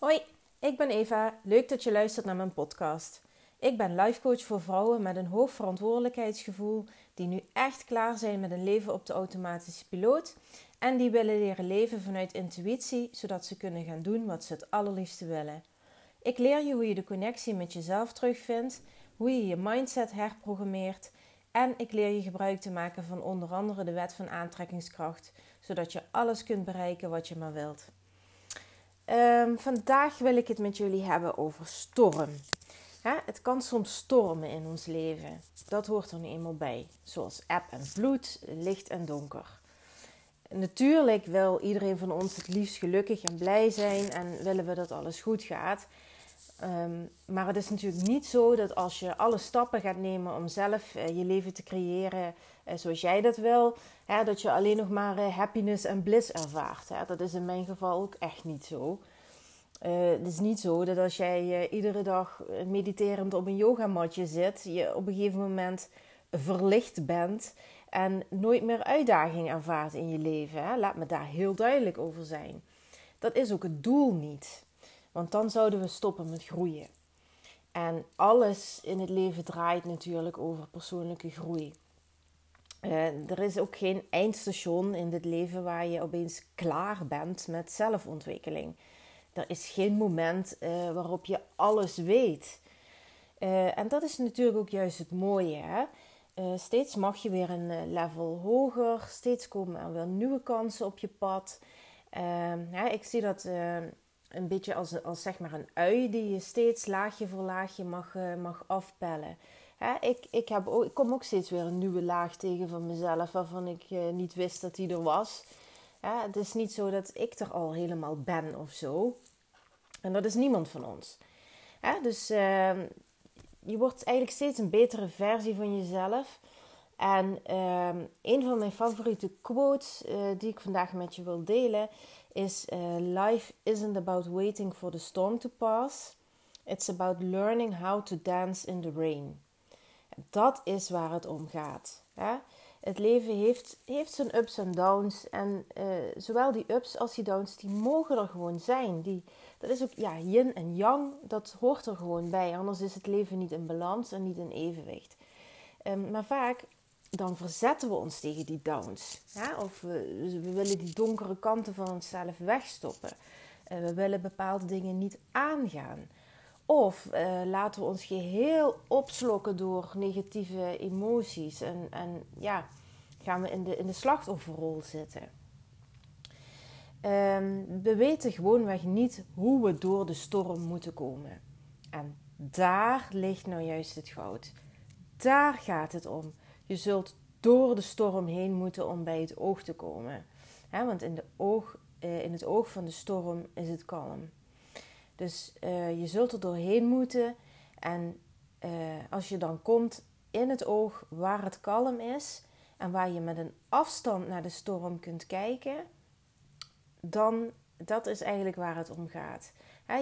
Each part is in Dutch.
Hoi, ik ben Eva. Leuk dat je luistert naar mijn podcast. Ik ben lifecoach voor vrouwen met een hoog verantwoordelijkheidsgevoel die nu echt klaar zijn met een leven op de automatische piloot en die willen leren leven vanuit intuïtie, zodat ze kunnen gaan doen wat ze het allerliefste willen. Ik leer je hoe je de connectie met jezelf terugvindt, hoe je je mindset herprogrammeert en ik leer je gebruik te maken van onder andere de wet van aantrekkingskracht, zodat je alles kunt bereiken wat je maar wilt. Um, vandaag wil ik het met jullie hebben over storm. het kan soms stormen in ons leven. Dat hoort er nu eenmaal bij. Zoals eb en vloed, licht en donker. Natuurlijk wil iedereen van ons het liefst gelukkig en blij zijn en willen we dat alles goed gaat. Um, maar het is natuurlijk niet zo dat als je alle stappen gaat nemen om zelf uh, je leven te creëren uh, zoals jij dat wil, hè, dat je alleen nog maar uh, happiness en bliss ervaart. Hè. Dat is in mijn geval ook echt niet zo. het is niet zo dat als jij iedere dag mediterend op een yogamatje zit, je op een gegeven moment verlicht bent en nooit meer uitdaging ervaart in je leven. Hè. Laat me daar heel duidelijk over zijn. Dat is ook het doel niet. Want dan zouden we stoppen met groeien. En alles in het leven draait natuurlijk over persoonlijke groei. Uh, er is ook geen eindstation in dit leven waar je opeens klaar bent met zelfontwikkeling. Er is geen moment uh, waarop je alles weet. Uh, en dat is natuurlijk ook juist het mooie. Hè? steeds mag je weer een level hoger. Steeds komen er weer nieuwe kansen op je pad. Ik zie dat een beetje als, als zeg maar een ui die je steeds laagje voor laagje mag, uh, mag afpellen. Hè, ik, ik, heb ook, ik kom ook steeds weer een nieuwe laag tegen van mezelf waarvan ik uh, niet wist dat die er was. Hè, het is niet zo dat ik er al helemaal ben of zo. En dat is niemand van ons. Hè, dus uh, je wordt eigenlijk steeds een betere versie van jezelf. En ehm, een van mijn favoriete quotes uh, die ik vandaag met je wil delen is uh, life isn't about waiting for the storm to pass. It's about learning how to dance in the rain. Dat is waar het om gaat. Hè? Het leven heeft, heeft zijn ups en downs. En uh, zowel die ups als die downs, die mogen er gewoon zijn. Die, dat is ook ja, yin en yang, dat hoort er gewoon bij. Anders is het leven niet in balans en niet in evenwicht. Um, maar vaak dan verzetten we ons tegen die downs. Of we, we, willen die donkere kanten van onszelf wegstoppen. Uh, we willen bepaalde dingen niet aangaan. Of uh, laten we ons geheel opslokken door negatieve emoties. En, en ja, gaan we in de, in de slachtofferrol zitten. Um, we weten gewoonweg niet hoe we door de storm moeten komen. En daar ligt nou juist het goud. Daar gaat het om. Je zult door de storm heen moeten om bij het oog te komen. want in, de oog, eh, in het oog van de storm is het kalm. Dus uh, je zult er doorheen moeten. En uh, als je dan komt in het oog waar het kalm is en waar je met een afstand naar de storm kunt kijken, dan dat is eigenlijk waar het om gaat.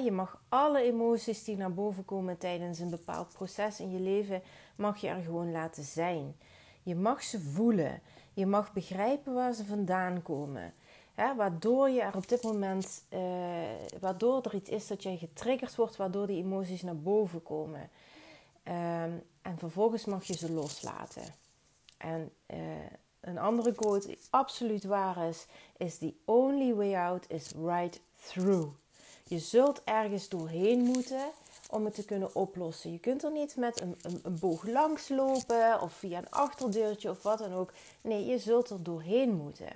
je mag alle emoties die naar boven komen tijdens een bepaald proces in je leven, mag je er gewoon laten zijn. Je mag ze voelen. Je mag begrijpen waar ze vandaan komen. waardoor je er op dit moment, uh, waardoor er iets is dat jij getriggerd wordt, waardoor die emoties naar boven komen. Um, en vervolgens mag je ze loslaten. En uh, een andere quote die absoluut waar is, is: The only way out is right through. Je zult ergens doorheen moeten om het te kunnen oplossen. Je kunt er niet met een, een, een boog langs lopen of via een achterdeurtje of wat dan ook. Nee, je zult er doorheen moeten.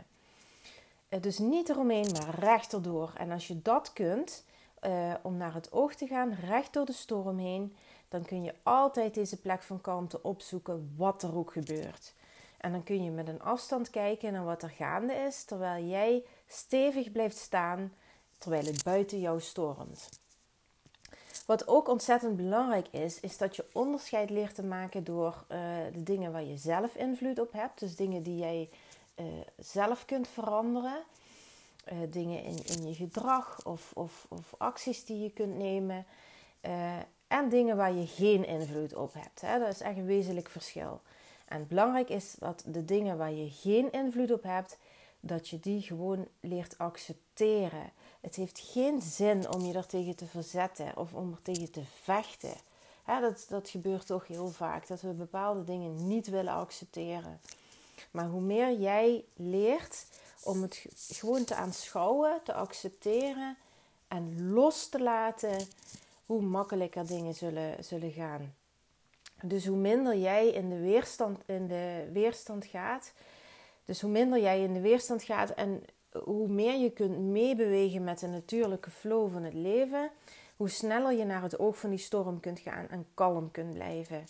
Eh, dus niet eromheen, maar recht erdoor. En als je dat kunt, uh, om naar het oog te gaan, recht door de storm heen, dan kun je altijd deze plek van kalmte opzoeken, wat er ook gebeurt. En dan kun je met een afstand kijken naar wat er gaande is, terwijl jij stevig blijft staan, terwijl het buiten jou stormt. Wat ook ontzettend belangrijk is, is dat je onderscheid leert te maken door uh, de dingen waar je zelf invloed op hebt. Dus dingen die jij uh, zelf kunt veranderen. Uh, dingen in, in je gedrag of, of, of acties die je kunt nemen. en dingen waar je geen invloed op hebt. Hè. Dat is echt een wezenlijk verschil. En belangrijk is dat de dingen waar je geen invloed op hebt, dat je die gewoon leert accepteren. Het heeft geen zin om je er tegen te verzetten of om er tegen te vechten. dat, dat gebeurt toch heel vaak, dat we bepaalde dingen niet willen accepteren. Maar hoe meer jij leert om het gewoon te aanschouwen, te accepteren en los te laten, hoe makkelijker dingen zullen, zullen gaan. Dus hoe minder jij in de, weerstand, in de weerstand gaat, dus hoe minder jij in de weerstand gaat en hoe meer je kunt meebewegen met de natuurlijke flow van het leven, hoe sneller je naar het oog van die storm kunt gaan en kalm kunt blijven.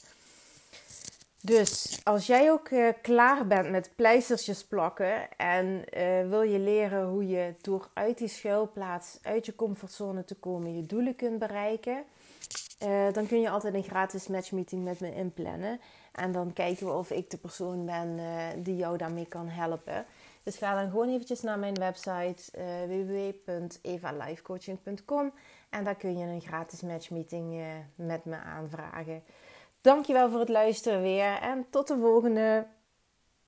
Dus als jij ook uh, klaar bent met pleistertjes plakken en uh, wil je leren hoe je door uit die schuilplaats, uit je comfortzone te komen, je doelen kunt bereiken, uh, dan kun je altijd een gratis matchmeeting met me inplannen. En dan kijken we of ik de persoon ben die jou daarmee kan helpen. Dus ga dan gewoon eventjes naar mijn website www.evalifecoaching.com en daar kun je een gratis matchmeeting met me aanvragen. Dankjewel voor het luisteren weer en tot de volgende.